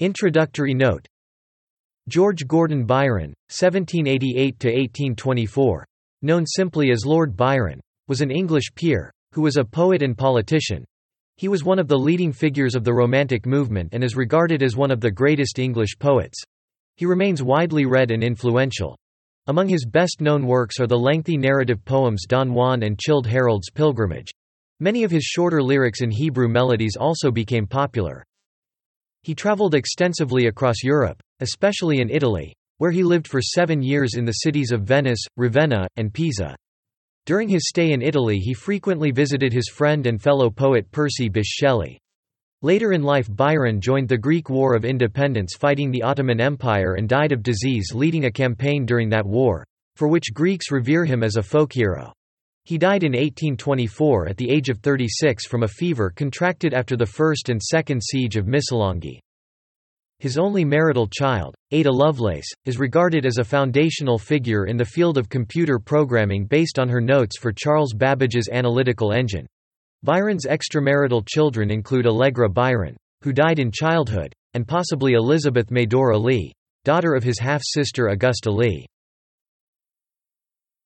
Introductory note George Gordon Byron, 1788–1824, known simply as Lord Byron, was an English peer, who was a poet and politician. He was one of the leading figures of the Romantic movement and is regarded as one of the greatest English poets. He remains widely read and influential. Among his best-known works are the lengthy narrative poems Don Juan and Childe Harold's Pilgrimage. Many of his shorter lyrics in Hebrew melodies also became popular. He traveled extensively across Europe, especially in Italy, where he lived for seven years in the cities of Venice, Ravenna, and Pisa. During his stay in Italy he frequently visited his friend and fellow poet Percy Bysshe Shelley. Later in life Byron joined the Greek War of Independence fighting the Ottoman Empire and died of disease leading a campaign during that war, for which Greeks revere him as a folk hero. He died in 1824 at the age of 36 from a fever contracted after the First and Second Siege of Missolonghi. His only marital child, Ada Lovelace, is regarded as a foundational figure in the field of computer programming based on her notes for Charles Babbage's analytical engine. Byron's extramarital children include Allegra Byron, who died in childhood, and possibly Elizabeth Medora Leigh, daughter of his half-sister Augusta Leigh.